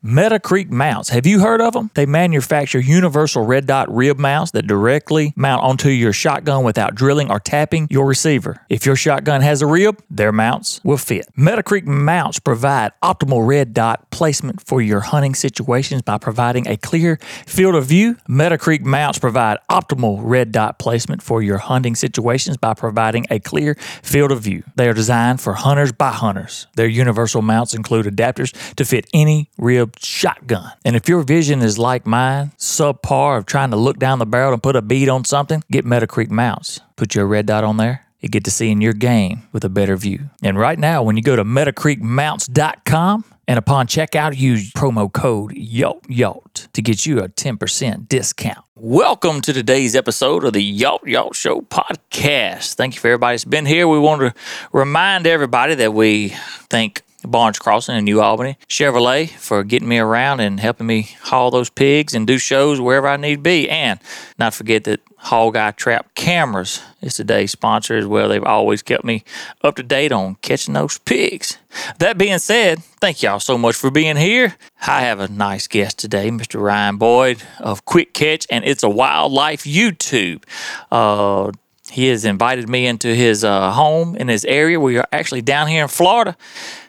Meta Creek mounts. Have you heard of them? They manufacture universal red dot rib mounts that directly mount onto your shotgun without drilling or tapping your receiver. If your shotgun has a rib, their mounts will fit. Meta Creek mounts provide optimal red dot placement for your hunting situations by providing a clear field of view. Meta Creek mounts provide optimal red dot placement for your hunting situations by providing a clear field of view. They are designed for hunters by hunters. Their universal mounts include adapters to fit any rib shotgun. And if your vision is like mine, subpar of trying to look down the barrel and put a bead on something, get Meta Creek mounts. Put your red dot on there. You get to see in your game with a better view. And right now, when you go to MetaCreekMounts.com and upon checkout, use promo code YALT YALT to get you a 10% discount. Welcome to today's episode of the Yalt Yalt Show podcast. Thank you for everybody that's been here. We want to remind everybody that we thank Barnes Crossing in New Albany, Chevrolet for getting me around and helping me haul those pigs and do shows wherever I need to be. And not forget that Hog Eye Trap Cameras is today's sponsor as well. They've always kept me up to date on catching those pigs. That being said, thank y'all so much for being here. I have a nice guest today, Mr. Ryan Boyd of Quick Catch and It's a Wildlife YouTube. Uh, he has invited me into his uh, home in his area. We are actually down here in Florida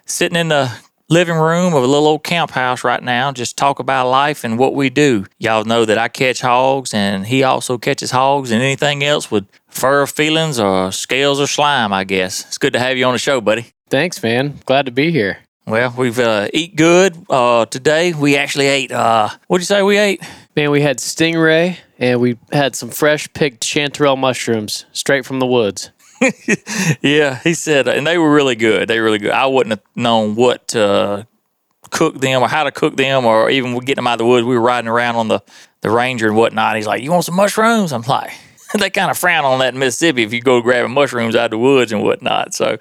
sitting in the living room of a little old camp house right now, just talk about life and what we do. Y'all know that I catch hogs and he also catches hogs and anything else with fur feelings or scales or slime, I guess. It's good to have you on the show, buddy. Thanks, man. Glad to be here. Well, we've uh, eat good uh, today. We actually ate. Uh, what'd you say we ate? Man, we had stingray and we had some fresh picked chanterelle mushrooms straight from the woods. yeah, he said, and they were really good. They were really good. I wouldn't have known what to cook them or how to cook them or even get them out of the woods. We were riding around on the, the Ranger and whatnot. He's like, You want some mushrooms? I'm like, they kind of frown on that in Mississippi if you go grabbing mushrooms out of the woods and whatnot. So,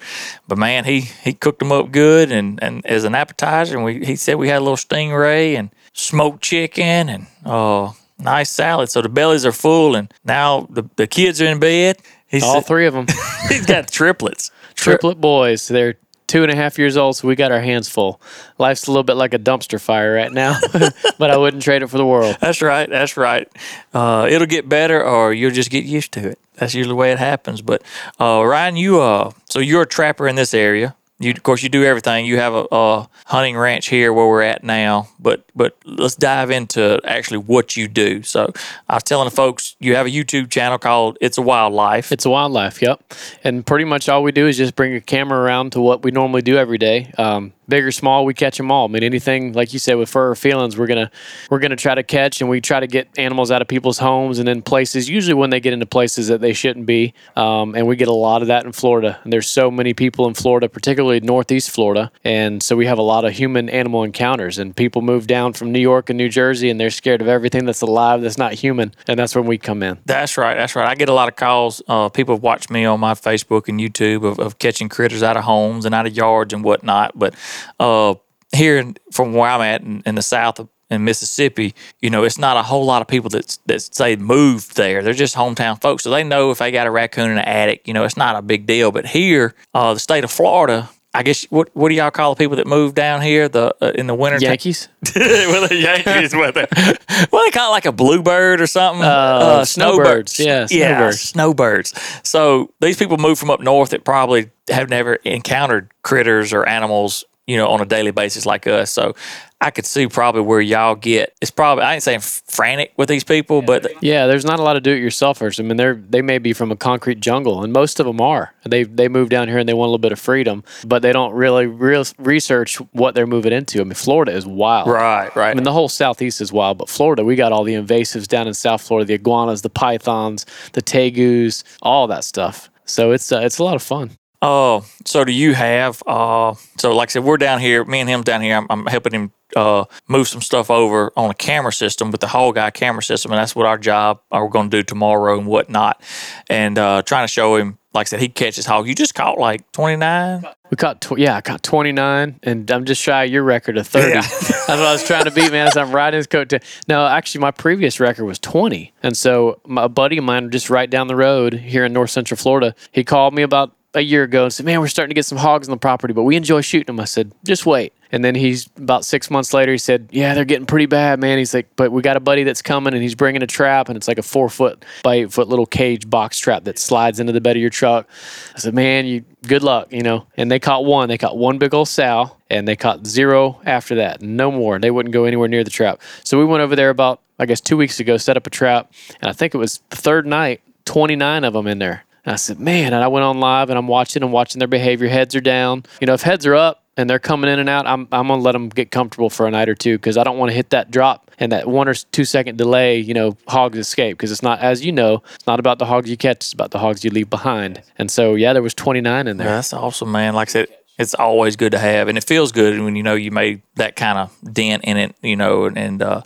but man, he he cooked them up good and, and as an appetizer. And we he said we had a little stingray and smoked chicken and oh, nice salad. So the bellies are full and now the, the kids are in bed. He's all three of them. he's got triplets. Triplet boys. They're two and a half years old, so we got our hands full. Life's a little bit like a dumpster fire right now, but I wouldn't trade it for the world. That's right. That's right. Uh, it'll get better, or you'll just get used to it. That's usually the way it happens. But uh, Ryan, you uh, so you're a trapper in this area. You, of course, you do everything. You have a, a, hunting ranch here where we're at now, but but let's dive into actually what you do. So I was telling the folks you have a YouTube channel called It's a Wildlife. It's a Wildlife, yep. And pretty much all we do is just bring a camera around to what we normally do every day. Um, big or small, we catch them all. I mean, anything like you said with fur or feelings, we're gonna we're gonna try to catch, and we try to get animals out of people's homes and in places. Usually, when they get into places that they shouldn't be, um, and we get a lot of that in Florida. And there's so many people in Florida, particularly Northeast Florida, and so we have a lot of human animal encounters. And people move down from New York and New Jersey, and they're scared of everything that's alive that's not human, and that's when we come in. That's right. That's right. I get a lot of calls. Uh, people have watched me on my Facebook and YouTube of, of catching critters out of homes and out of yards and whatnot, but uh, here from where I'm at in, in the south of in Mississippi, you know, it's not a whole lot of people that that say moved there. They're just hometown folks, so they know if they got a raccoon in an attic, you know, it's not a big deal. But here, uh, the state of Florida, I guess what what do y'all call the people that move down here the uh, in the winter? Yankees. well, the Yankees. what they, well, they call it like a bluebird or something. Uh, uh, snowbirds. snowbirds. Yeah, yeah, snowbirds. snowbirds. So these people move from up north that probably have never encountered critters or animals you know, on a daily basis like us. So I could see probably where y'all get. It's probably I ain't saying frantic with these people, but yeah, there's not a lot of do-it-yourselfers. I mean, they're they may be from a concrete jungle, and most of them are. They they move down here and they want a little bit of freedom, but they don't really real research what they're moving into. I mean, Florida is wild. Right, right. I mean, the whole southeast is wild, but Florida, we got all the invasives down in South Florida: the iguanas, the pythons, the tegus, all that stuff. So it's uh, it's a lot of fun. Oh, so do you have? Uh, so like I said, we're down here. Me and him down here. I'm, I'm helping him uh, move some stuff over on a camera system with the Hog Eye camera system, and that's what our job are uh, going to do tomorrow and whatnot. And uh, trying to show him, like I said, he catches hog. You just caught like 29. We caught, tw- yeah, I caught 29, and I'm just shy of your record of 30. Yeah. That's what I was trying to beat, man, as I'm riding his coat. To, no, actually, my previous record was 20. And so my buddy of mine just right down the road here in North Central Florida, he called me about a year ago and said, "Man, we're starting to get some hogs on the property, but we enjoy shooting them." I said, "Just wait." And then he's about six months later. He said, "Yeah, they're getting pretty bad, man." He's like, "But we got a buddy that's coming, and he's bringing a trap, and it's like a four foot by eight foot little cage box trap that slides into the bed of your truck." I said, "Man, you good luck, you know." And they caught one. They caught one big old sow, and they caught zero after that. No more. They wouldn't go anywhere near the trap. So we went over there about, I guess, two weeks ago, set up a trap, and I think it was the third night. 29 of them in there. And I said, man, and I went on live and I'm watching and watching their behavior. Heads are down. You know, if heads are up and they're coming in and out, I'm, I'm going to let them get comfortable for a night or two because I don't want to hit that drop and that one or two second delay, you know, hogs escape because it's not, as you know, it's not about the hogs you catch, it's about the hogs you leave behind. And so, yeah, there was 29 in there. That's awesome, man. Like I said, it's always good to have, and it feels good when you know you made that kind of dent in it, you know, and and, uh,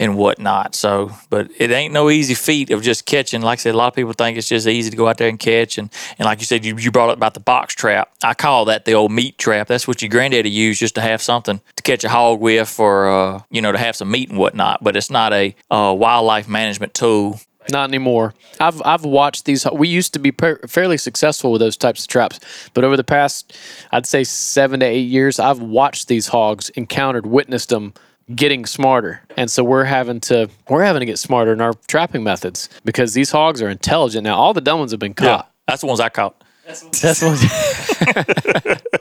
and whatnot. So, but it ain't no easy feat of just catching. Like I said, a lot of people think it's just easy to go out there and catch, and and like you said, you, you brought up about the box trap. I call that the old meat trap. That's what your granddaddy used just to have something to catch a hog with, or uh, you know, to have some meat and whatnot. But it's not a uh, wildlife management tool not anymore. I've I've watched these. We used to be per, fairly successful with those types of traps, but over the past, I'd say seven to eight years, I've watched these hogs, encountered, witnessed them getting smarter, and so we're having to we're having to get smarter in our trapping methods because these hogs are intelligent now. All the dumb ones have been caught. Yeah, that's the ones I caught. That's what.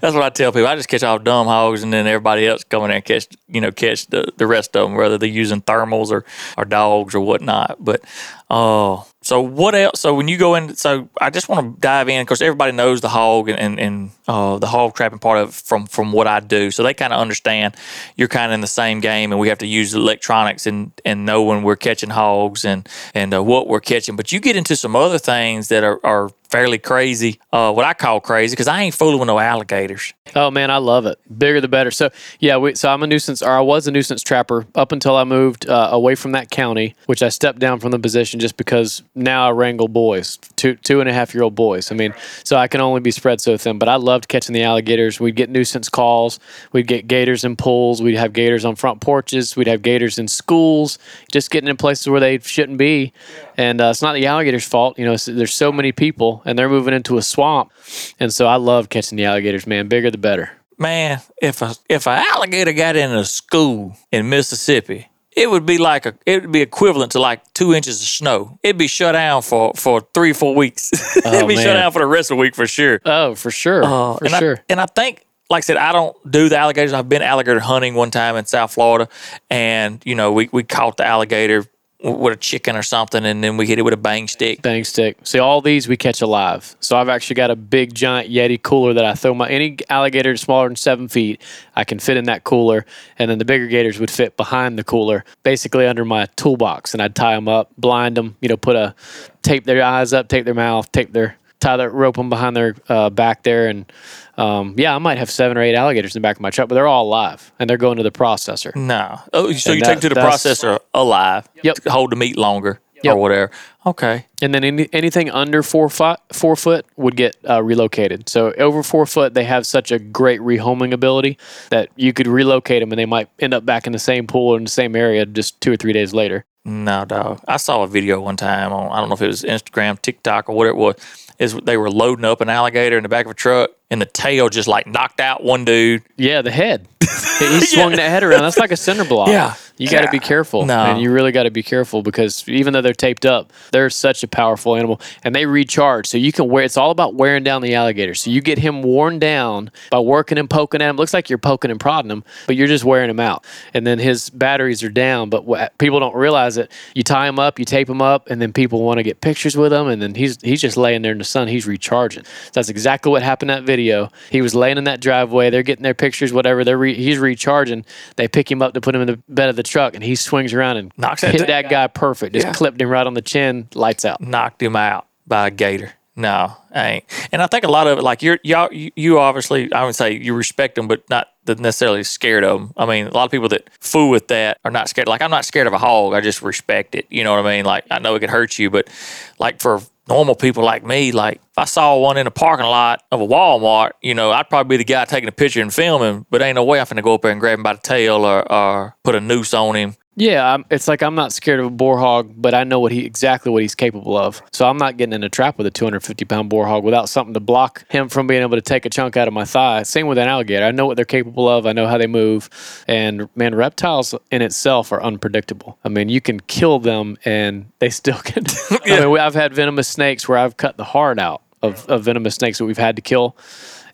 That's what I tell people. I just catch all dumb hogs, and then everybody else come in there and catch, you know, catch the, the rest of them, whether they're using thermals or, or dogs or whatnot. But oh, so what else? So when you go in, so I just want to dive in because everybody knows the hog and and, and uh, the hog trapping part of from from what I do, so they kind of understand you're kind of in the same game, and we have to use electronics and and know when we're catching hogs and and uh, what we're catching. But you get into some other things that are are fairly crazy. Uh, what I call crazy because I ain't fooling with no alligators. Oh man, I love it. Bigger the better. So yeah, we, so I'm a nuisance, or I was a nuisance trapper up until I moved uh, away from that county, which I stepped down from the position just because now I wrangle boys, two two and a half year old boys. I mean, so I can only be spread so thin. But I loved catching the alligators. We'd get nuisance calls. We'd get gators in pools. We'd have gators on front porches. We'd have gators in schools. Just getting in places where they shouldn't be. And uh, it's not the alligators' fault. You know, there's so many people, and they're moving into a swamp. And so I love catching the alligators, man. Bigger the better. Man, if a if an alligator got in a school in Mississippi, it would be like a it would be equivalent to like two inches of snow. It'd be shut down for for three four weeks. Oh, It'd be man. shut down for the rest of the week for sure. Oh, for sure. Uh, for and sure. I, and I think, like I said, I don't do the alligators. I've been alligator hunting one time in South Florida, and you know we we caught the alligator with a chicken or something, and then we hit it with a bang stick. Bang stick. See, all these we catch alive. So I've actually got a big giant Yeti cooler that I throw my any alligator smaller than seven feet. I can fit in that cooler, and then the bigger gators would fit behind the cooler, basically under my toolbox, and I'd tie them up, blind them, you know, put a tape their eyes up, tape their mouth, tape their tie their rope them behind their uh, back there, and um, yeah, I might have seven or eight alligators in the back of my truck, but they're all alive and they're going to the processor. No. Oh, so And you that- take to the processor alive. Yep. Hold the meat longer Yep. or whatever. Okay. And then any, anything under four foot, four foot would get uh, relocated. So over four foot, they have such a great rehoming ability that you could relocate them, and they might end up back in the same pool or in the same area just two or three days later. No, dog. I saw a video one time on I don't know if it was Instagram, TikTok, or whatever it was. Is they were loading up an alligator in the back of a truck, and the tail just like knocked out one dude. Yeah, the head. he swung that head around. That's like a cinder block. Yeah. You got to be careful. No. And you really got to be careful because even though they're taped up, they're such a powerful animal and they recharge. So you can wear, it's all about wearing down the alligator. So you get him worn down by working and poking at him. Looks like you're poking and prodding him, but you're just wearing him out. And then his batteries are down. But what, people don't realize it. You tie him up, you tape him up, and then people want to get pictures with him. And then he's, he's just laying there in the sun. He's recharging. So that's exactly what happened in that video. He was laying in that driveway. They're getting their pictures, whatever. They're re, he's recharging. They pick him up to put him in the bed of the truck, and he swings around and Knocks that hit thing that guy perfect. Just Yeah. clipped him right on the chin. Lights out. knocked him out by a gator. No, I ain't. And I think a lot of it, like you're, y'all, you, you obviously, I would say you respect them, but not necessarily scared of them. I mean, a lot of people that fool with that are not scared. Like I'm not scared of a hog. I just respect it. You know what I mean? Like I know it could hurt you, but like for normal people like me, like if I saw one in a parking lot of a Walmart, you know, I'd probably be the guy taking a picture and filming, but ain't no way I'm finna go up there and grab him by the tail or, or put a noose on him Yeah, I'm, it's like I'm not scared of a boar hog, but I know what he exactly what he's capable of. So I'm not getting in a trap with a 250 pound boar hog without something to block him from being able to take a chunk out of my thigh. Same with an alligator. I know what they're capable of. I know how they move, and man, reptiles in itself are unpredictable. I mean, you can kill them and they still can. I mean, I've had venomous snakes where I've cut the heart out of, of venomous snakes that we've had to kill.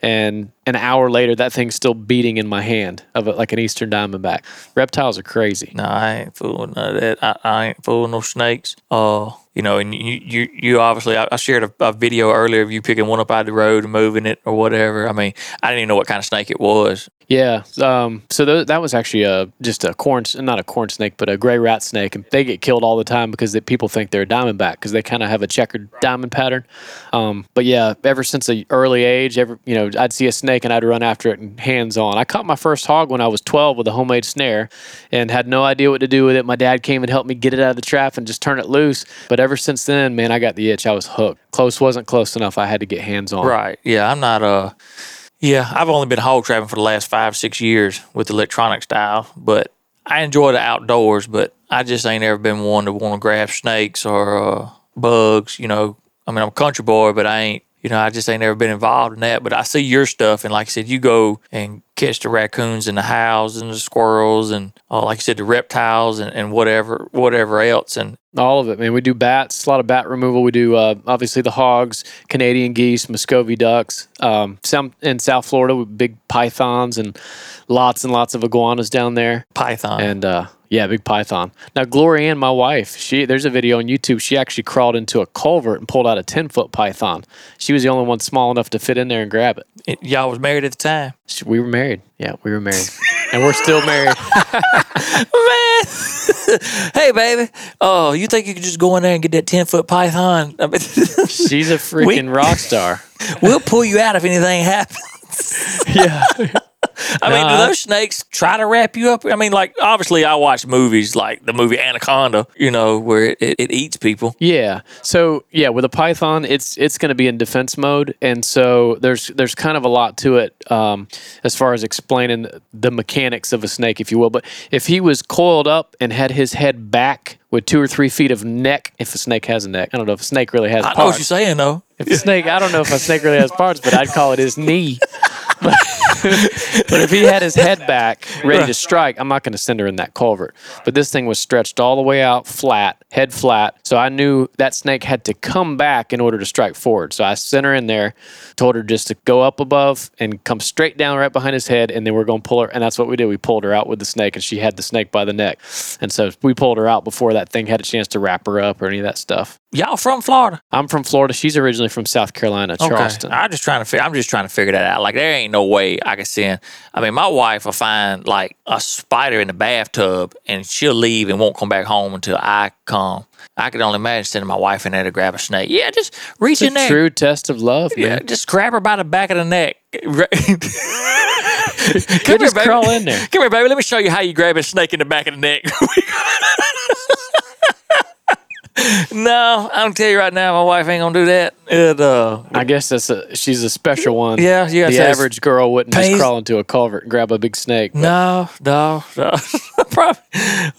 And an hour later, that thing's still beating in my hand of it like an eastern diamondback. Reptiles are crazy. No, I ain't fooling none of that. I, I ain't fooling no snakes. Uh, you know, and you you, you obviously, I, I shared a, a video earlier of you picking one up out of the road and moving it or whatever. I mean, I didn't even know what kind of snake it was. Yeah. Um, so th- that was actually a, just a corn, not a corn snake, but a gray rat snake. And they get killed all the time because people think they're a diamondback because they kind of have a checkered diamond pattern. Um, but yeah, ever since an early age, ever you know, I'd see a snake and I'd run after it and hands on. I caught my first hog when I was 12 with a homemade snare and had no idea what to do with it. My dad came and helped me get it out of the trap and just turn it loose. But ever since then, man, I got the itch. I was hooked. Close wasn't close enough. I had to get hands on. Right. Yeah, I'm not uh yeah, I've only been hog trapping for the last five, six years with electronic style, but I enjoy the outdoors, but I just ain't ever been one to want to grab snakes or uh, bugs, you know. I mean, I'm a country boy, but I ain't, you know, I just ain't never been involved in that. But I see your stuff, and like I said, you go and catch the raccoons and the howls and the squirrels and, uh, like you said, the reptiles and, and whatever, whatever else. And All of it, man. We do bats, a lot of bat removal. We do uh, obviously the hogs, Canadian geese, Muscovy ducks. Um, some in South Florida, with big pythons and lots and lots of iguanas down there. python. And uh, yeah, big python. Now, Gloria Ann, my wife, she there's a video on YouTube. She actually crawled into a culvert and pulled out a ten foot python. She was the only one small enough to fit in there and grab it. It- y'all was married at the time. She- we were married. Yeah, we were married, and we're still married. Man, hey baby, oh, you think you could just go in there and get that ten foot python? I mean, She's a freaking rock star. we'll pull you out if anything happens. Yeah. I mean, do Nah. those snakes try to wrap you up? I mean, like obviously, I watch movies like the movie Anaconda, you know, where it, it, it eats people. Yeah. So yeah, with a python, it's it's going to be in defense mode, and so there's there's kind of a lot to it um, as far as explaining the mechanics of a snake, if you will. But if he was coiled up and had his head back with two or three feet of neck, if a snake has a neck, I don't know if a snake really has I know parts. what you're saying though. If a snake, I don't know if a snake really has parts, but I'd call it his knee. But, but if he had his head back, ready to strike, I'm not going to send her in that culvert. But this thing was stretched all the way out, flat, head flat. So I knew that snake had to come back in order to strike forward. So I sent her in there, told her just to go up above and come straight down right behind his head, and then we're going to pull her. And that's what we did. We pulled her out with the snake, and she had the snake by the neck. And so we pulled her out before that thing had a chance to wrap her up or any of that stuff. Y'all from Florida? I'm from Florida. She's originally from South Carolina, Charleston. I'm just trying to. Fi- I'm just trying to figure that out. Like there ain't no way I can send. I mean, my wife will find like a spider in the bathtub, and she'll leave and won't come back home until I come. I could only imagine sending my wife in there to grab a snake. Yeah, just reach in a there. true test of love, Yeah, man. just grab her by the back of the neck. Come You just crawl in there. Come here, baby. Let me show you how you grab a snake in the back of the neck. no, I'm tell you right now, my wife ain't gonna do that. It, uh, I guess that's a she's a special one. Yeah, yeah, The average girl wouldn't pays- just crawl into a culvert and grab a big snake. but no, no, no. Probably.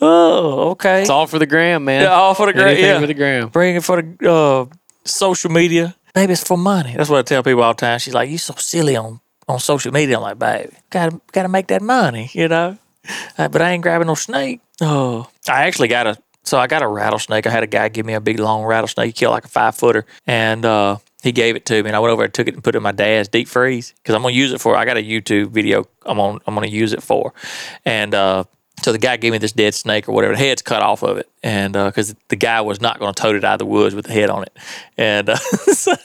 Oh, okay. It's all for the gram, man. Yeah, all for the gram. Yeah, for the gram. Bring it for the uh, social media. Baby, it's for money. That's what I tell people all the time. She's like, "You so silly on on social media." I'm like, "Baby, gotta gotta make that money, you know." Uh, but I ain't grabbing no snake. Oh, I actually got a. So I got a rattlesnake. I had a guy give me a big long rattlesnake. He killed like a five footer, and uh, he gave it to me. And I went over and took it and put it in my dad's deep freeze because I'm gonna use it for. I got a YouTube video. I'm on. I'm gonna use it for, and. uh so the guy gave me this dead snake or whatever. The head's cut off of it, and because the guy was not going to tote it out of the woods with the head on it, and uh, so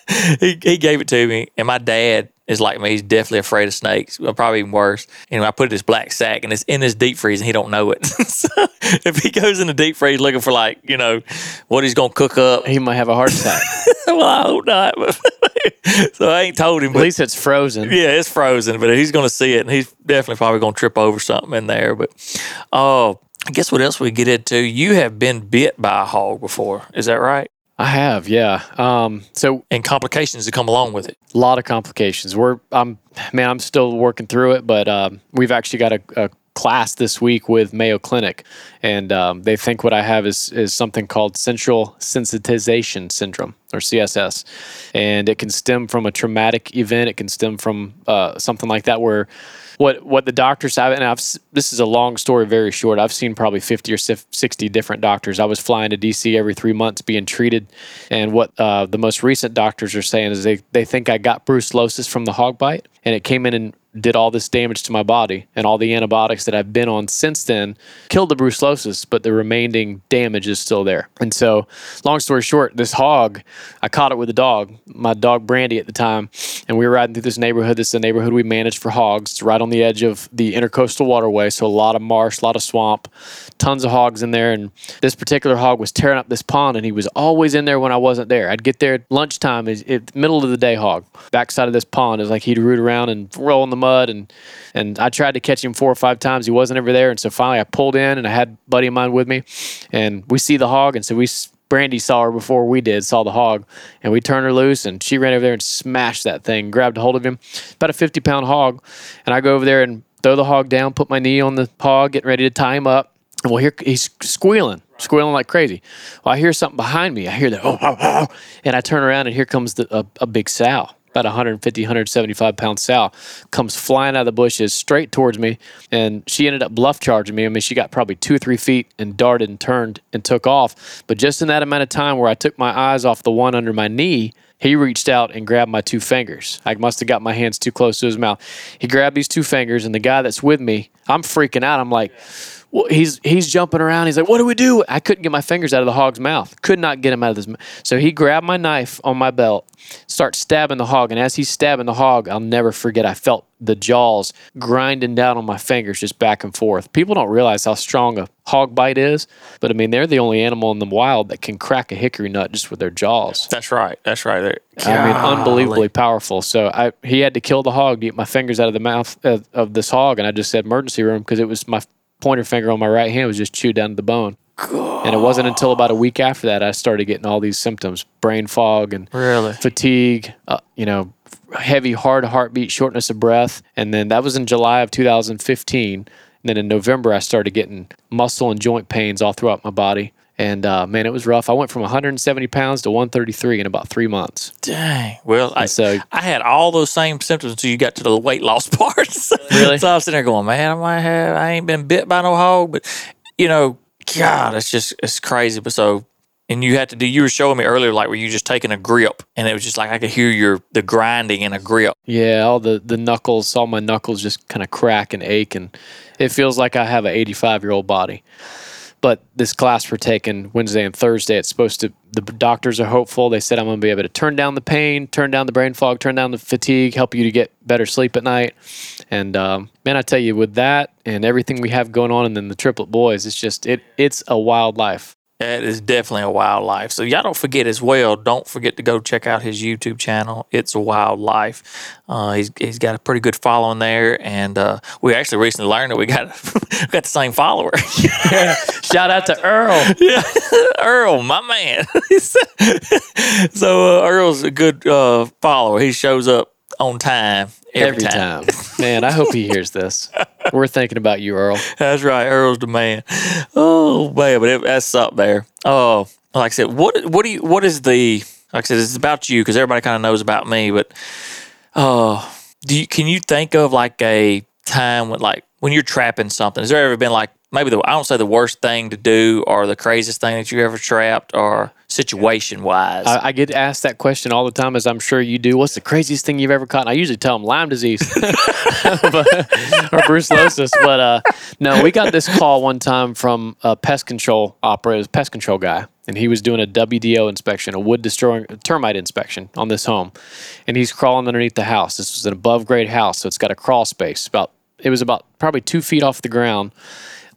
he he gave it to me. And my dad is like me; he's definitely afraid of snakes. Well, probably even worse. And I put it in this black sack, and it's in this deep freeze, and he don't know it. so if he goes in the deep freeze looking for like you know what he's going to cook up, He might have a heart attack. well, I hope not. so I ain't told him. At But least it's frozen. yeah, it's frozen, but he's going to see it, and he's definitely probably going to trip over something in there. But oh, I guess what else we get into? You have been bit by a hog before, is that right? I have, yeah. Um, so And complications that come along with it. a lot of complications. We're I'm man, I'm still working through it, but um, we've actually got a, a class this week with Mayo Clinic, and um, they think what I have is is something called central sensitization syndrome or CSS, and it can stem from a traumatic event. It can stem from uh, something like that where what what the doctors have, and I've this is a long story, very short. I've seen probably fifty or sixty different doctors. I was flying to DC every three months being treated, and what uh, the most recent doctors are saying is they they think I got brucellosis from the hog bite, and it came in and did all this damage to my body and all the antibiotics that I've been on since then killed the brucellosis, but the remaining damage is still there. And so, long story short, this hog, I caught it with a dog, my dog Brandy at the time, and we were riding through this neighborhood. This is a neighborhood we manage for hogs. It's right on the edge of the intercoastal waterway, so a lot of marsh, a lot of swamp, tons of hogs in there. And this particular hog was tearing up this pond, and he was always in there when I wasn't there. I'd get there at lunchtime, is middle of the day hog, backside of this pond. Is like he'd root around and roll in the mud and and I tried to catch him four or five times. He wasn't ever there, and so finally I pulled in and I had a buddy of mine with me, and we see the hog, and so we. Brandy saw her before we did, saw the hog, and we turned her loose, and she ran over there and smashed that thing, grabbed a hold of him, about a 50 pound hog. And I go over there and throw the hog down, put my knee on the hog, getting ready to tie him up. Well, here he's squealing, squealing like crazy. Well, I hear something behind me. I hear that, oh, oh, oh, and I turn around, and here comes the, a, a big sow about 150, 175 pound sow, comes flying out of the bushes straight towards me. And she ended up bluff charging me. I mean, she got probably two or three feet and darted and turned and took off. But just in that amount of time where I took my eyes off the one under my knee, he reached out and grabbed my two fingers. I must have got my hands too close to his mouth. He grabbed these two fingers, and the guy that's with me, I'm freaking out. I'm like, well, he's he's jumping around. He's like, "What do we do?" I couldn't get my fingers out of the hog's mouth. Could not get him out of his. mouth. So he grabbed my knife on my belt, starts stabbing the hog, and as he's stabbing the hog, I'll never forget. I felt the jaws grinding down on my fingers, just back and forth. People don't realize how strong a hog bite is, but I mean, they're the only animal in the wild that can crack a hickory nut just with their jaws. That's right. That's right. They're, I mean, unbelievably powerful. So I he had to kill the hog to get my fingers out of the mouth of, of this hog, and I just said emergency room because it was my pointer finger on my right hand was just chewed down to the bone. God. And it wasn't until about a week after that I started getting all these symptoms: brain fog and really? fatigue. Uh, you know, heavy, hard heartbeat, shortness of breath. And then that was in July of 2015. And then in November, I started getting muscle and joint pains all throughout my body. And uh, man, it was rough. I went from 170 pounds to 133 in about three months. Dang. Well, I, so, I had all those same symptoms until you got to the weight loss part. Really? so I was sitting there going, man, I might have, I ain't been bit by no hog, but you know, God, it's just, it's crazy. But so, and you had to do, you were showing me earlier, like where you just taking a grip and it was just like, I could hear your, the grinding in a grip. Yeah. All the, the knuckles, all my knuckles just kind of crack and ache. And it feels like I have an 85 year old body but this class we're taking Wednesday and Thursday, it's supposed to, the doctors are hopeful. They said I'm going to be able to turn down the pain, turn down the brain fog, turn down the fatigue, help you to get better sleep at night. And um, man, I tell you, with that and everything we have going on, and then the triplet boys, it's just, it it's a wild life. It is definitely a wild life. So y'all don't forget as well. Don't forget to go check out his YouTube channel. It's a wild life. Uh, he's he's got a pretty good following there, and uh, we actually recently learned that we got got the same follower. yeah. Shout out to Earl. Yeah, Earl, my man. so uh, Earl's a good uh, follower. He shows up on time every, every time. time. Man, I hope he hears this. We're thinking about you, Earl. That's right. Earl's the man. Oh man, but it, that's up there. Oh, like I said, what what do you what is the like I said, it's about you because everybody kind of knows about me, but oh, do you can you think of like a time when like when you're trapping something? Has there ever been like maybe the I don't say the worst thing to do or the craziest thing that you ever trapped or situation wise? I, I, get asked that question all the time, as I'm sure you do. What's the craziest thing you've ever caught? And I usually tell them Lyme disease but, or brucellosis. But uh, no, we got this call one time from a pest control operator, pest control guy. And he was doing a WDO inspection, a wood destroying termite inspection on this home. And he's crawling underneath the house. This was an above grade house, so it's got a crawl space. About it was about probably two feet off the ground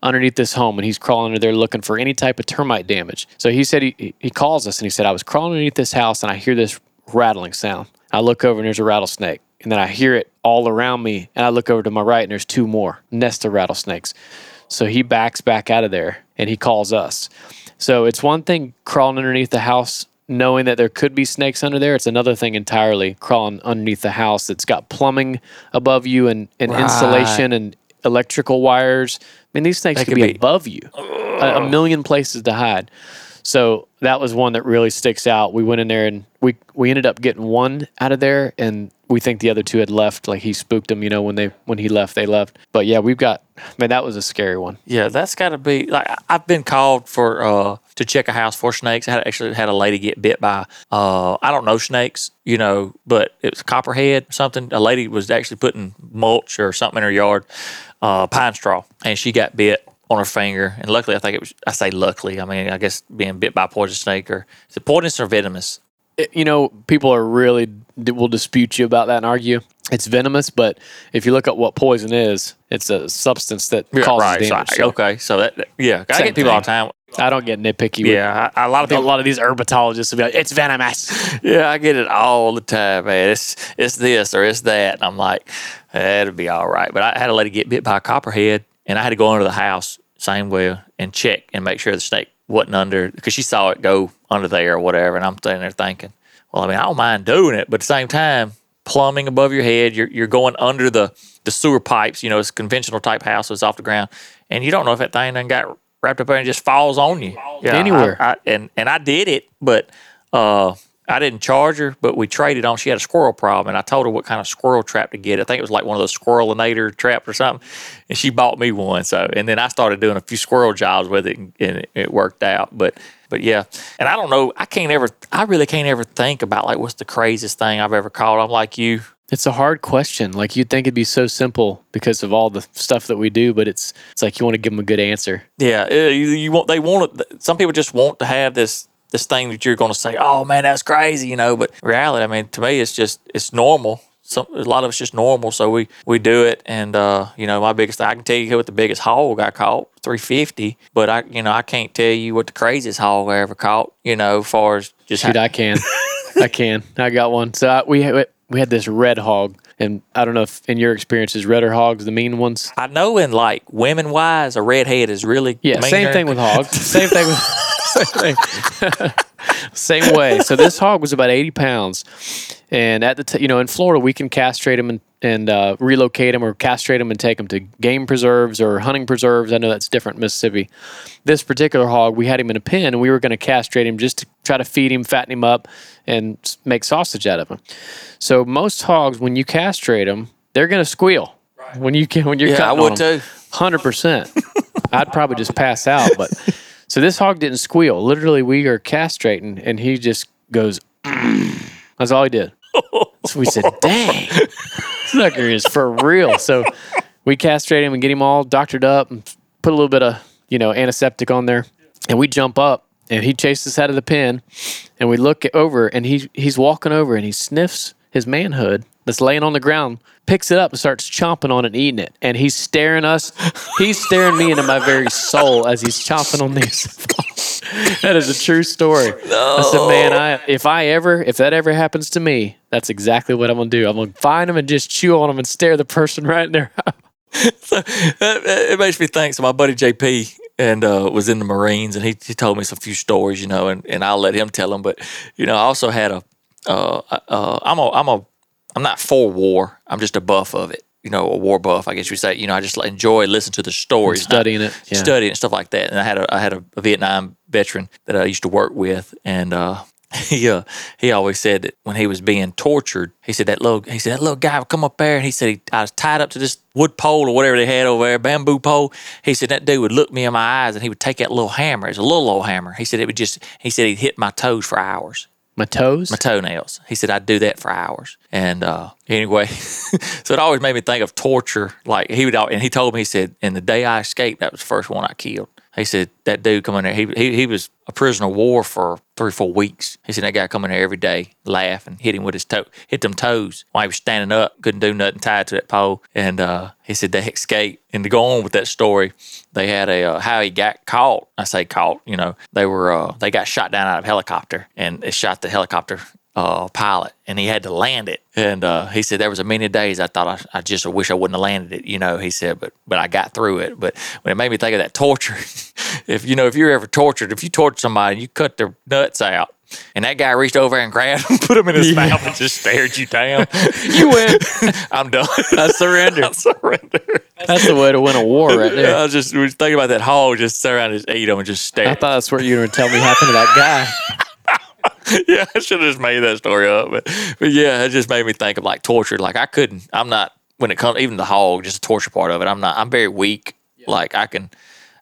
underneath this home and he's crawling under there looking for any type of termite damage. So he said he, he calls us and he said, I was crawling underneath this house and I hear this rattling sound. I look over and there's a rattlesnake. And then I hear it all around me. And I look over to my right and there's two more nest of rattlesnakes. So he backs back out of there and he calls us. So it's one thing crawling underneath the house knowing that there could be snakes under there. It's another thing entirely crawling underneath the house that's got plumbing above you and, and right. insulation and electrical wires. I mean, these snakes could could be, be- above you, a, a million places to hide. So that was one that really sticks out. We went in there and we we ended up getting one out of there, and we think the other two had left. Like he spooked them, you know, when they when he left, they left. But yeah, we've got man, that was a scary one. Yeah, that's got to be like I've been called for uh to check a house for snakes. I had actually had a lady get bit by uh I don't know snakes, you know, but it was copperhead or something. A lady was actually putting mulch or something in her yard, uh pine straw, and she got bit on her finger. And luckily, I think it was. I say luckily. I mean, I guess being bit by a poison snake or is it poisonous or venomous? it- you know, people are really will dispute you about that and argue it's venomous. But if you look at what poison is, it's a substance that causes right. damage. So okay, so that yeah, I Same get people all the thing. time. I don't get nitpicky. with- Yeah, I, a lot of a lot of these herpetologists will be like, "It's venomous." Yeah, I get it all the time, man. It's it's this or it's that. And I'm like, that'll be all right. But I had a lady get bit by a copperhead, and I had to go under the house same way and check and make sure the snake wasn't under because she saw it go under there or whatever. And I'm sitting there thinking, well, I mean, I don't mind doing it, but at the same time, plumbing above your head, you're you're going under the the sewer pipes. You know, it's a conventional type house, so it's off the ground, and you don't know if that thing done got wrapped up and just falls on you Yeah, I- Anywhere. I, and and I did it, but uh, I didn't charge her. But we traded on. She had a squirrel problem, and I told her what kind of squirrel trap to get. I think it was like one of those squirrelinator traps or something, and she bought me one. So and then I started doing a few squirrel jobs with it, and, and it, it worked out. But but yeah, and I don't know. I can't ever. I really can't ever think about like what's the craziest thing I've ever caught. I'm like you. It's a hard question. Like you'd think it'd be so simple because of all the stuff that we do, but it's it's like you want to give them a good answer. Yeah, uh, you, you want they want it. Some people just want to have this this thing that you're going to say, "Oh man, that's crazy," you know. But reality, I mean, to me, it's just it's normal. Some a lot of it's just normal, so we we do it. And uh, you know, my biggest I can tell you what the biggest hog I caught, three fifty. But I you know I can't tell you what the craziest hog I ever caught. You know, as far as just Dude, how- I can, I can. I got one. So I, we we had this red hog, and I don't know if in your experiences, redder hogs the mean ones. I know in like women wise, a redhead is really Yeah, same thing with hogs. Same thing with same thing. same way. So this hog was about eighty pounds, and at the t- you know in Florida we can castrate them and and uh, relocate them or castrate them and take them to game preserves or hunting preserves. I know that's different in Mississippi. This particular hog, we had him in a pen, and we were going to castrate him just to try to feed him, fatten him up, and make sausage out of them. So most hogs, when you castrate them, they're going to squeal. When you can, when you're Yeah, I cutting would on 'em. too. Hundred percent. I'd probably just pass out. But so this hog didn't squeal. Literally, we are castrating, and he just goes. That's all he did. So we said, "Dang, sucker is for real." So we castrate him and get him all doctored up and put a little bit of you know antiseptic on there, and we jump up. And he chased us out of the pen, and we look over, and he he's walking over, and he sniffs his manhood that's laying on the ground, picks it up and starts chomping on it and eating it. And he's staring us, he's staring me into my very soul as he's chomping on these. that is a true story. I said, man, I if I ever if that ever happens to me, that's exactly what I'm gonna do. I'm gonna find him and just chew on him and stare the person right in their eye. so it, it makes me think. So my buddy JP and uh, was in the Marines, and he, he told me some few stories, you know, and, and I'll let him tell them. But you know, I also had a uh, uh, I'm a I'm a I'm not for war. I'm just a buff of it. You know, a war buff, I guess you say. You know, I just enjoy listening to the stories, not- Studying it, yeah. studying and stuff like that. And I had a I had a, a Vietnam veteran that I used to work with, and uh, he uh, he always said that when he was being tortured, he said that little he said that little guy would come up there, and he said he, I was tied up to this wood pole or whatever they had over there, bamboo pole. He said that dude would look me in my eyes, and he would take that little hammer. It's a little old hammer. He said it would just. He said he'd hit my toes for hours My toes? my toenails. He said I'd do that for hours. And uh, anyway, so it always made me think of torture. Like he would, and he told me, he said, and the day I escaped, that was the first one I killed. He said that dude come in there. He, he he was a prisoner of war for three or four weeks. He said that guy come in there every day, laugh and hit him with his toe, hit them toes while he was standing up, couldn't do nothing, tied to that pole. And uh, he said they escaped. And to go on with that story, they had a uh, how he got caught. I say caught. You know, they were uh, they got shot down out of helicopter, and it shot the helicopter uh, pilot, and he had to land it. And uh, he said there was a many days I thought I, I just wish I wouldn't have landed it. You know, he said, but but I got through it. But when it made me think of that torture, if you know if you're ever tortured, if you torture somebody, you cut their nuts out. And that guy reached over and grabbed him, put him in his mouth, and just stared you down. You win. I'm done. I surrender. I surrender. That's the way to win a war right there. I was just thinking about that hog, just sit around and just eat him and just stare. I thought that's what you were going to tell me happened to that guy. yeah, I should have just made that story up. But, but yeah, it just made me think of like torture. Like I couldn't, I'm not, when it comes, even the hog, just the torture part of it, I'm not, I'm very weak. Like I can,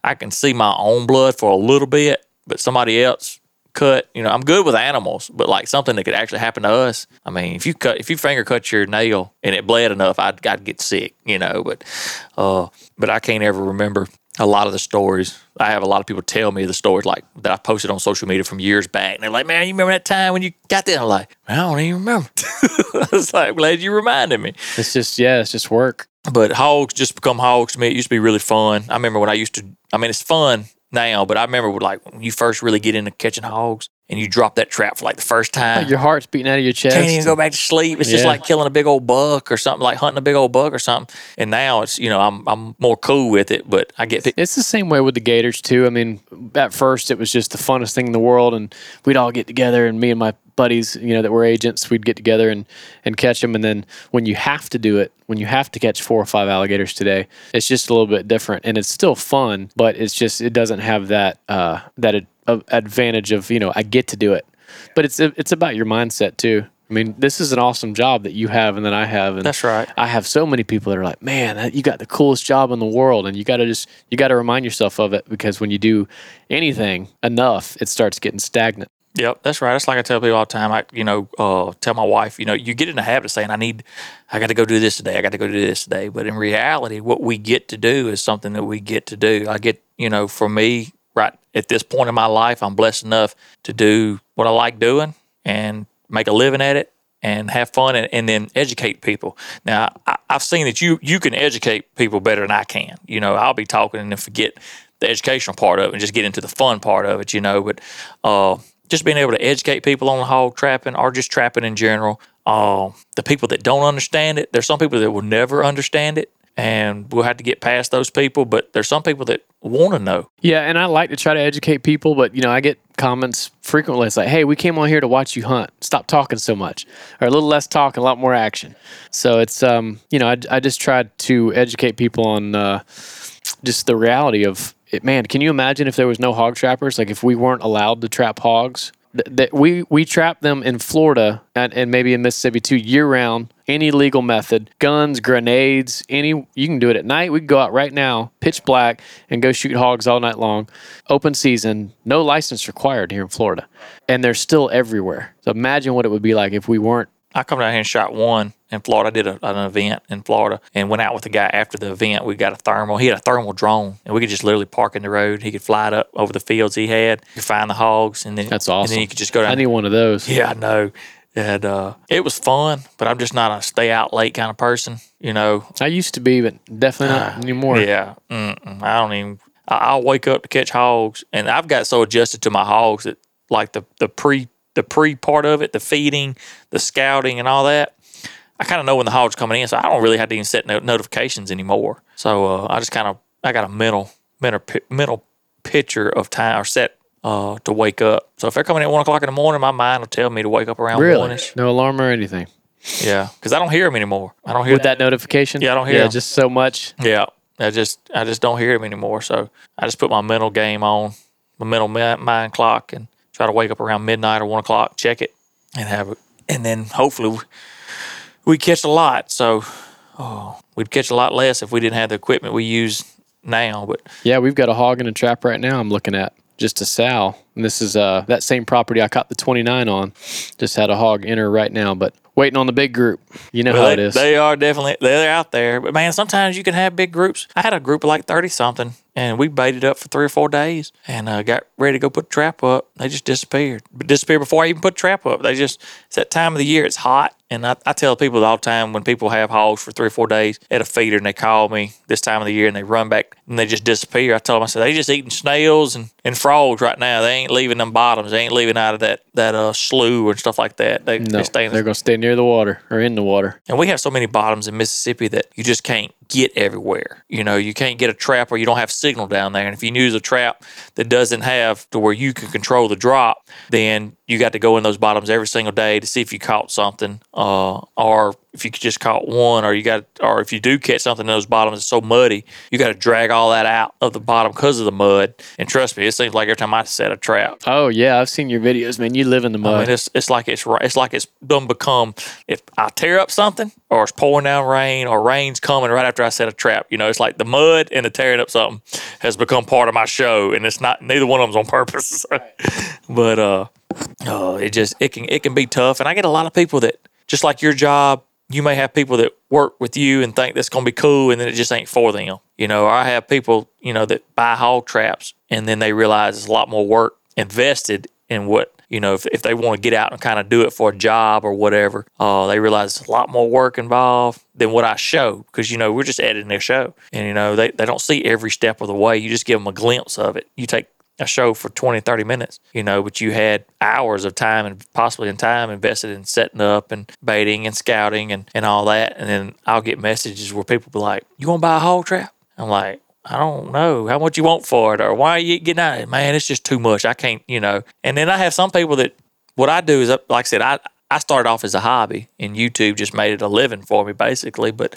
I can see my own blood for a little bit, but somebody else cut, you know, I'm good with animals, but like something that could actually happen to us. I mean, if you cut, if you finger cut your nail and it bled enough, I'd, I'd get sick, you know, but, uh, but I can't ever remember a lot of the stories. I have a lot of people tell me the stories like that I posted on social media from years back. And they're like, man, you remember that time when you got there? I'm like, I don't even remember. I was like, glad you reminded me. It's just, yeah, it's just work. But hogs just become hogs to me. It used to be really fun. I remember when I used to, I mean, it's fun now, but I remember like when you first really get into catching hogs and you drop that trap for like the first time. Your heart's beating out of your chest. Can't even go back to sleep. It's just like killing a big old buck or something, like hunting a big old buck or something. And now it's, you know, I'm I'm more cool with it, but I get It's the same way with the Gators too. I mean, at first it was just the funnest thing in the world, and we'd all get together, and me and my buddies, you know, that were agents, we'd get together and and catch them. And then when you have to do it, when you have to catch four or five alligators today, it's just a little bit different, and it's still fun, but it's just it doesn't have that uh, that ad- advantage of you know I get to do it. But it's it's about your mindset too. I mean, this is an awesome job that you have and that I have. And That's right. I have so many people that are like, man, you got the coolest job in the world. And you got to just, you got to remind yourself of it because when you do anything enough, it starts getting stagnant. Yep, that's right. That's like I tell people all the time. I, you know, uh, tell my wife, you know, you get in the habit of saying, "I need, I got to go do this today. I got to go do this today." But in reality, what we get to do is something that we get to do. I get, you know, for me, at this point in my life, I'm blessed enough to do what I like doing and make a living at it and have fun and, and then educate people. Now, I, I've seen that you you can educate people better than I can. You know, I'll be talking and then forget the educational part of it and just get into the fun part of it, you know. But uh, just being able to educate people on hog trapping or just trapping in general. Uh, the people that don't understand it, there's some people that will never understand it, and we'll have to get past those people. But there's some people that want to know. Yeah. And I like to try to educate people, but, you know, I get comments frequently. It's like, hey, we came on here to watch you hunt. Stop talking so much. Or a little less talk and a lot more action. So it's, um, you know, I, I just tried to educate people on uh, just the reality of it. Man, can you imagine if there was no hog trappers? Like if we weren't allowed to trap hogs? Th- That we we trap them in Florida and, and maybe in Mississippi too year round. Any legal method, guns, grenades, any you can do it at night. We can go out right now, pitch black, and go shoot hogs all night long. Open season, no license required here in Florida, and they're still everywhere. So imagine what it would be like if we weren't. I come down here and shot one in Florida. I did a, an event in Florida and went out with the guy after the event. We got a thermal. He had a thermal drone, and we could just literally park in the road. He could fly it up over the fields he had. You could find the hogs, and then That's awesome. And then you could just go down. I need one of those. Yeah, I know. And uh, it was fun, but I'm just not a stay out late kind of person. You know, I used to be, but definitely not anymore. yeah, mm-mm, I don't even. I- I'll wake up to catch hogs, and I've got so adjusted to my hogs that like the the pre the pre part of it, the feeding, the scouting, and all that. I kind of know when the hog's coming in, so I don't really have to even set no- notifications anymore. So uh, I just kind of I got a mental mental mental picture of time or set uh, to wake up. So if they're coming in at one o'clock in the morning, my mind will tell me to wake up around Really? one-ish. No alarm or anything. Yeah, because I don't hear them anymore. I don't hear With that notification? Yeah, I don't hear Yeah, 'em. just so much. Yeah, I just I just don't hear them anymore. So I just put my mental game on, my mental mind clock, and try to wake up around midnight or one o'clock, check it, and have it, and then hopefully we, catch a lot. So oh, we'd catch a lot less if we didn't have the equipment we use now. But Yeah, we've got a hog in a trap right now I'm looking at. Just a sow. And this is uh that same property I caught the 29 on. Just had a hog enter right now, but waiting on the big group. You know how they, it is. they are definitely they're out there. But man, sometimes you can have big groups. I had a group of like thirty something, and we baited up for three or four days, and uh, got ready to go put trap up. They just disappeared. But disappeared before I even put trap up. They just it's that time of the year. It's hot. And I, I tell people all the time when people have hogs for three or four days at a feeder and they call me this time of the year and they run back and they just disappear. I tell them, I said, they just eating snails and, and frogs right now. They ain't leaving them bottoms. They ain't leaving out of that, that uh, slough and stuff like that. They, no, they they're going to stay near the water or in the water. and we have so many bottoms in Mississippi that you just can't get everywhere. You know, you can't get a trap or you don't have signal down there. And if you use a trap that doesn't have to where you can control the drop, then you got to go in those bottoms every single day to see if you caught something, uh, or if you just caught one, or you got, or if you do catch something in those bottoms, it's so muddy, you got to drag all that out of the bottom because of the mud. And trust me, it seems like every time I set a trap, Oh, yeah. I've seen your videos, man. You live in the I mud. mean, it's it's like it's it's like it's done become if I tear up something or it's pouring down rain or rain's coming right after I set a trap. You know, it's like the mud and the tearing up something has become part of my show, and it's not neither one of them's on purpose. but uh, oh, it just it can it can be tough, and I get a lot of people that just like your job. You may have people that work with you and think that's going to be cool, and then it just ain't for them. You know, I have people, you know, that buy hog traps and then they realize it's a lot more work invested in what you know, if, if they want to get out and kind of do it for a job or whatever, uh, they realize it's a lot more work involved than what I show because, you know, we're just editing their show. And, you know, they, they don't see every step of the way. You just give them a glimpse of it. You take a show for 20, 30 minutes, you know, but you had hours of time and possibly in time invested in setting up and baiting and scouting and, and all that. And then I'll get messages where people be like, you want to buy a hog trap? I'm like, I don't know how much you want for it or why are you getting out of it. Man, it's just too much. I can't, you know. And then I have some people that what I do is, like I said, I, I started off as a hobby and YouTube just made it a living for me basically. But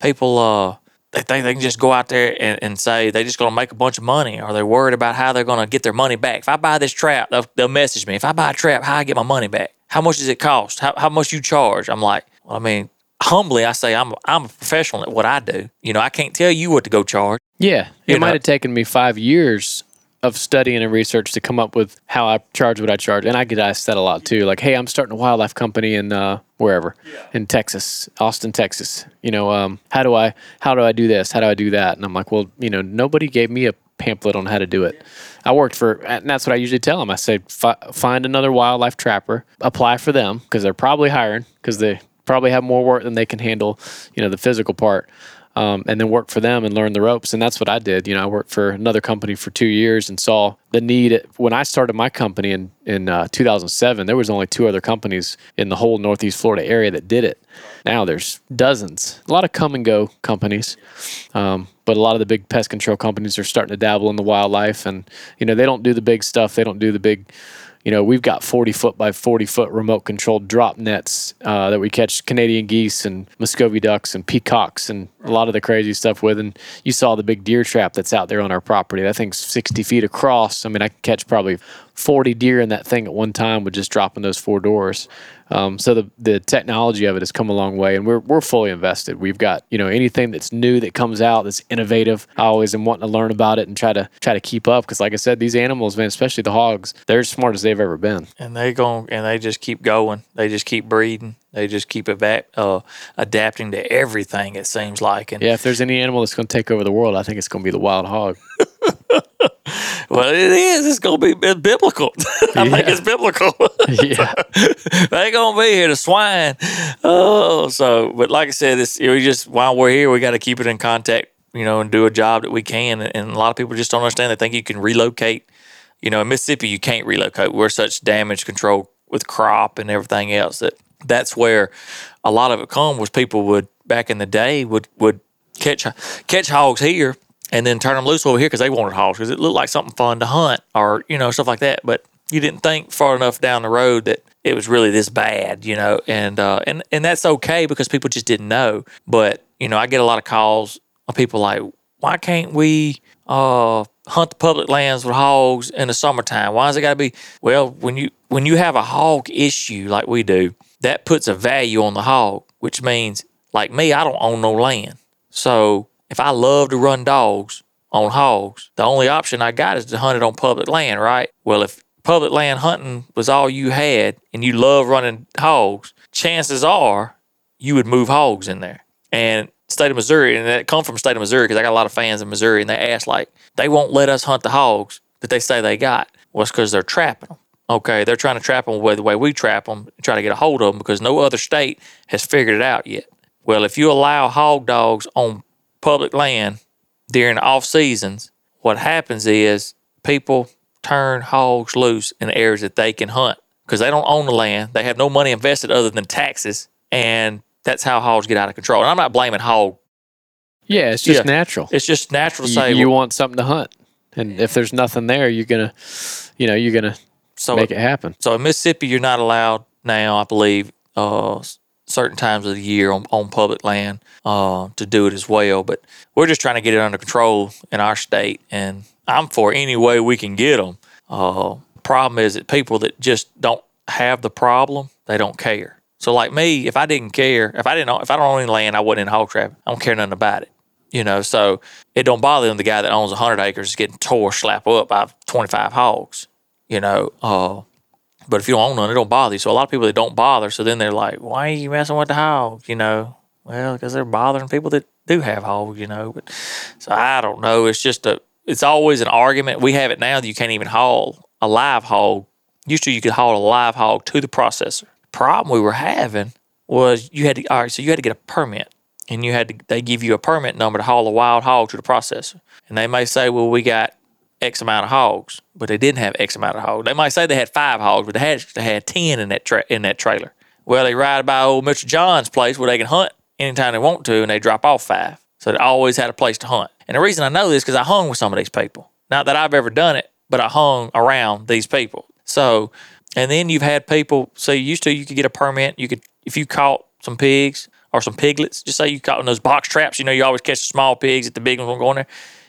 people, uh, they think they can just go out there and, and say they're just going to make a bunch of money Are they're worried about how they're going to get their money back. If I buy this trap, they'll, they'll message me. If I buy a trap, how I get my money back? How much does it cost? How, how much you charge? I'm like, well, I mean, humbly, I say I'm, I'm a professional at what I do. You know, I can't tell you what to go charge. Yeah, You it might know- have taken me five years of studying and research to come up with how I charge what I charge. And I get asked that a lot too. Like, hey, I'm starting a wildlife company in uh, wherever in Texas, Austin, Texas. You know, um, how do I how do I do this? How do I do that? And I'm like, well, you know, nobody gave me a pamphlet on how to do it. I worked for, and that's what I usually tell them. I say, fi- find another wildlife trapper, apply for them because they're probably hiring because they probably have more work than they can handle. You know, the physical part um, and then work for them and learn the ropes. And that's what I did. You know, I worked for another company for two years and saw the need. When I started my company in in uh, 2007, there was only two other companies in the whole Northeast Florida area that did it. Now there's dozens. A lot of come and go companies, um, but a lot of the big pest control companies are starting to dabble in the wildlife. And you know, they don't do the big stuff. They don't do the big you know, we've got 40 foot by 40 foot remote controlled drop nets uh, that we catch Canadian geese and Muscovy ducks and peacocks and a lot of the crazy stuff with. And you saw the big deer trap that's out there on our property. That thing's 60 feet across. I mean, I can catch probably 40 deer in that thing at one time with just dropping those four doors. Um, so the the technology of it has come a long way, and we're we're fully invested. We've got you know anything that's new that comes out that's innovative. I always am wanting to learn about it and try to try to keep up because, like I said, these animals, man, especially the hogs, they're as smart as they've ever been. and they go and they just keep going. They just keep breeding. They just keep ava- uh, adapting to everything. It seems like, and Yeah, if there's any animal that's going to take over the world, I think it's going to be the wild hog. well, it is. It's gonna be it's biblical. I think it's biblical. yeah, they gonna be here to swine. Oh, so but like I said, this we just while we're here, we got to keep it in contact. You know, and do a job that we can. And, and a lot of people just don't understand. They think you can relocate. You know, in Mississippi, you can't relocate. We're such damage control with crop and everything else that that's where a lot of it come was people would back in the day would would catch catch hogs here and then turn them loose over here because they wanted hogs because it looked like something fun to hunt or you know stuff like that. But you didn't think far enough down the road that it was really this bad, you know, and uh, and and that's okay because people just didn't know. But you know, I get a lot of calls of people like, why can't we uh, hunt the public lands with hogs in the summertime? Why is it got to be? Well, when you when you have a hog issue like we do, that puts a value on the hog, which means like me, I don't own no land. So if I love to run dogs on hogs, the only option I got is to hunt it on public land, right? Well, if public land hunting was all you had and you love running hogs, chances are you would move hogs in there. And state of Missouri, and that come from state of Missouri because I got a lot of fans in Missouri, and they ask like they won't let us hunt the hogs that they say they got. Well, it's because they're trapping them. Okay, they're trying to trap them the way we trap them, try to get a hold of them because no other state has figured it out yet. Well, if you allow hog dogs on public land during off seasons, what happens is people turn hogs loose in areas that they can hunt because they don't own the land. They have no money invested other than taxes, and that's how hogs get out of control. And I'm not blaming hog. Yeah, it's just Yeah. natural. It's just natural to You, say. you well, want something to hunt, and if there's nothing there, you're gonna, you know, you're gonna so make it happen. So in Mississippi, you're not allowed now, I believe, uh, certain times of the year on, on public land uh, to do it as well. But we're just trying to get it under control in our state, and I'm for any way we can get them. Uh, problem is that people that just don't have the problem, they don't care. So like me, if I didn't care, if I didn't, if I don't own any land, I wasn't in hog trapping. I don't care nothing about it. You know, so it don't bother them. The guy that owns 100 acres is getting tore slap up by 25 hogs. You know, uh, but if you don't own none, it don't bother you. So a lot of people that don't bother, so then they're like, why are you messing with the hogs? You know, well, because they're bothering people that do have hogs. You know, but so I don't know. It's just a, it's always an argument. We have it now that you can't even haul a live hog. Used to you could haul a live hog to the processor. Problem we were having was you had to all right, so you had to get a permit, and you had to they give you a permit number to haul a wild hog to the processor, and they may say, well, we got X amount of hogs, but they didn't have X amount of hogs. They might say they had five hogs, but they had they had ten in that tra- in that trailer. Well, they ride by old Mr. John's place where they can hunt anytime they want to, and they drop off five. So they always had a place to hunt. And the reason I know this because I hung with some of these people. Not that I've ever done it, but I hung around these people. So, and then you've had people. So you used to you could get a permit. You could if you caught some pigs or some piglets. Just say you caught in those box traps. You know you always catch the small pigs that the big ones won't go in there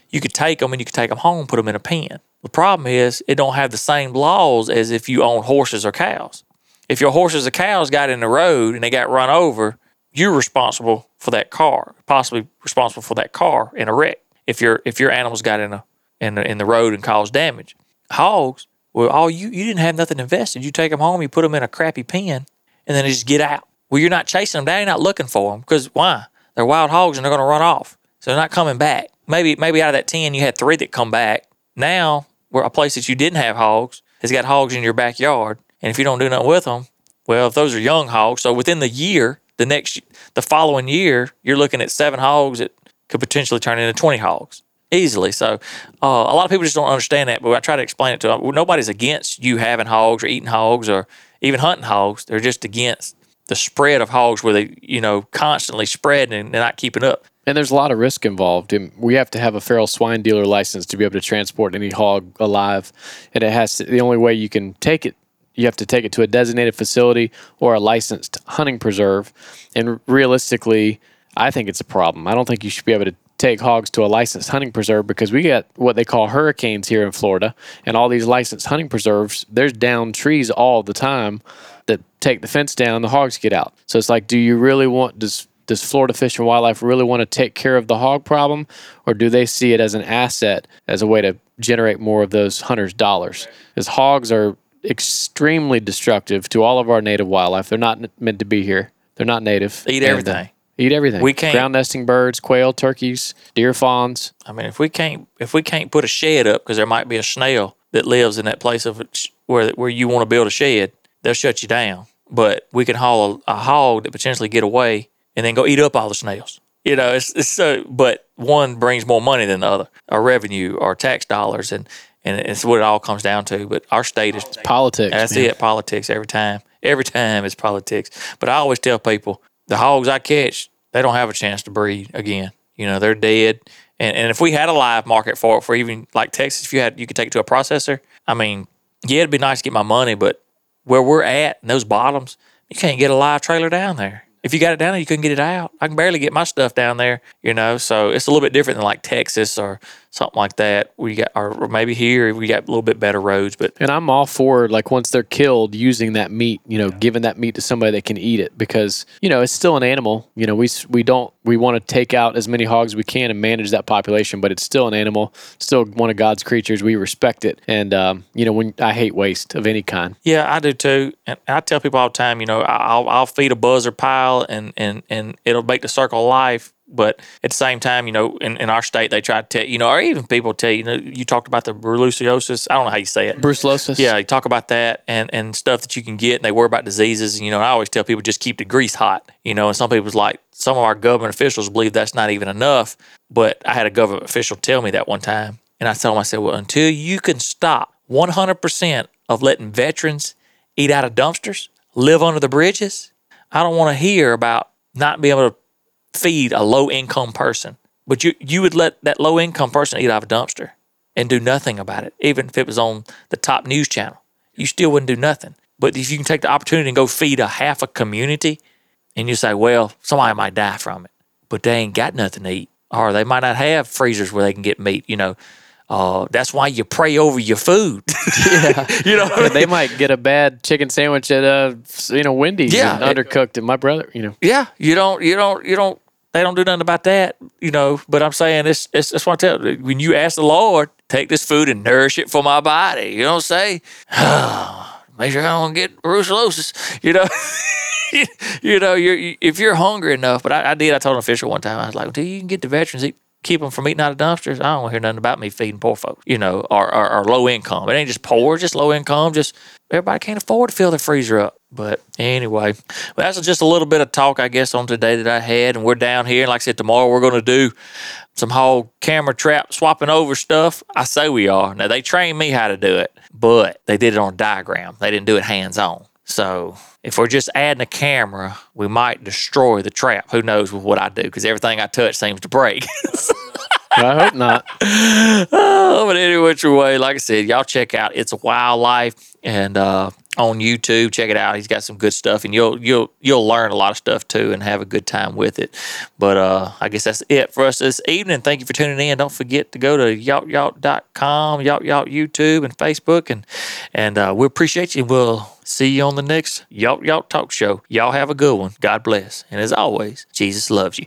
you could take them and you could take them home, put them in a pen. The problem is it don't have the same laws as if you own horses or cows. If your horses or cows got in the road and they got run over, you're responsible for that car, possibly responsible for that car in a wreck. If your if your animals got in a in the, in the road and caused damage, hogs, well, all you you didn't have nothing invested. You take them home, you put them in a crappy pen, and then they just get out. Well, you're not chasing them. You're not looking for them because why? They're wild hogs and they're going to run off. So they're not coming back. Maybe maybe out of that ten, you had three that come back. Now, where a place that you didn't have hogs has got hogs in your backyard, and if you don't do nothing with them, well, if those are young hogs, so within the year, the next, the following year, you're looking at seven hogs that could potentially turn into twenty hogs easily. So uh, a lot of people just don't understand that, but I try to explain it to them. Nobody's against you having hogs or eating hogs or even hunting hogs. They're just against the spread of hogs where they, you know, constantly spreading and they're not keeping up. And there's a lot of risk involved. And we have to have a feral swine dealer license to be able to transport any hog alive. And it has to, the only way you can take it, you have to take it to a designated facility or a licensed hunting preserve. And realistically, I think it's a problem. I don't think you should be able to take hogs to a licensed hunting preserve because we get what they call hurricanes here in Florida. And all these licensed hunting preserves, there's down trees all the time that take the fence down, and the hogs get out. So it's like, do you really want, does does Florida Fish and Wildlife really want to take care of the hog problem, or do they see it as an asset, as a way to generate more of those hunters' dollars? Because hogs are extremely destructive to all of our native wildlife. They're not meant to be here. They're not native. They eat And, uh, everything. eat everything. We can't- ground nesting birds, quail, turkeys, deer fawns. I mean, if we can't if we can't put a shed up because there might be a snail that lives in that place of where where you want to build a shed, they'll shut you down. But we can haul a, a hog that potentially get away and then go eat up all the snails. You know, it's, it's so. But one brings more money than the other, or revenue, or tax dollars, and and it's what it all comes down to. But our state is Politics. that's man. it. Politics every time. Every time it's politics. But I always tell people the hogs I catch, they don't have a chance to breed again. You know, they're dead. And and if we had a live market for it, for even like Texas, if you had you could take it to a processor. I mean, yeah, it'd be nice to get my money, but where we're at in those bottoms, you can't get a live trailer down there. If you got it down there, you couldn't get it out. I can barely get my stuff down there, you know. So it's a little bit different than like Texas or something like that. We got, or maybe here we got a little bit better roads, but And I'm all for like once they're killed, using that meat, you know, giving that meat to somebody that can eat it because you know it's still an animal. You know, we we don't we want to take out as many hogs as we can and manage that population, but it's still an animal, still one of God's creatures. We respect it, and um, you know, when I hate waste of any kind. Yeah, I do too. And I tell people all the time, you know, I- I'll I'll feed a buzzer pile and and and it'll make the circle of life But at the same time, you know, in, in our state, they try to tell you know, or even people tell you, you know, you talked about the brucellosis. I don't know how you say it. Brucellosis. Yeah, you talk about that and, and stuff that you can get, and they worry about diseases. And, you know, I always tell people just keep the grease hot. You know, and some people's like some of our government officials believe that's not even enough. But I had a government official tell me that one time, and I told him, I said, well, until you can stop 100% of letting veterans eat out of dumpsters, live under the bridges, I don't want to hear about not being able to feed a low income person. But you, you would let that low income person eat out of a dumpster and do nothing about it, even if it was on the top news channel. You still wouldn't do nothing. But if you can take the opportunity and go feed a half a community, and you say, well, somebody might die from it, but they ain't got nothing to eat, or they might not have freezers where they can get meat, you know. Uh, that's why you pray over your food. Yeah. you know, I Yeah, they might get a bad chicken sandwich at uh you know Wendy's Yeah. and undercooked and my brother you know yeah, you don't, you don't, you don't. They don't do nothing about that, you know. But I'm saying it's, it's that's what I tell. You. When you ask the Lord, take this food and nourish it for my body. You don't say, oh, make sure I don't get brucellosis. You know, you know, you're if you're hungry enough. But I, I did. I told an official one time. I was like, until you can get the veterans eat. Keep them from eating out of dumpsters. I don't want to hear nothing about me feeding poor folks, you know, or, or, or low income. It ain't just poor, just low income. Just everybody can't afford to fill their freezer up. But anyway, well, that's just a little bit of talk, I guess, on today that I had. And we're down here. And like I said, tomorrow we're going to do some whole camera trap swapping over stuff. I say we are. Now, they trained me how to do it, but they did it on a diagram. They didn't do it hands on. So if we're just adding a camera, we might destroy the trap. Who knows with what I do? Because everything I touch seems to break. I hope not oh, but any which way, like I said, y'all check out It's Wildlife and uh, on YouTube. Check it out. He's got some good stuff, and you'll you'll you'll learn a lot of stuff too, and have a good time with it. But uh, I guess that's it for us this evening. Thank you for tuning in. Don't forget to go to yawtyawt.com, yawt yawt YouTube, and Facebook, and and uh, we appreciate you. We'll see you on the next Yawt Yawt Talk Show. Y'all have a good one. God bless, and as always, Jesus loves you.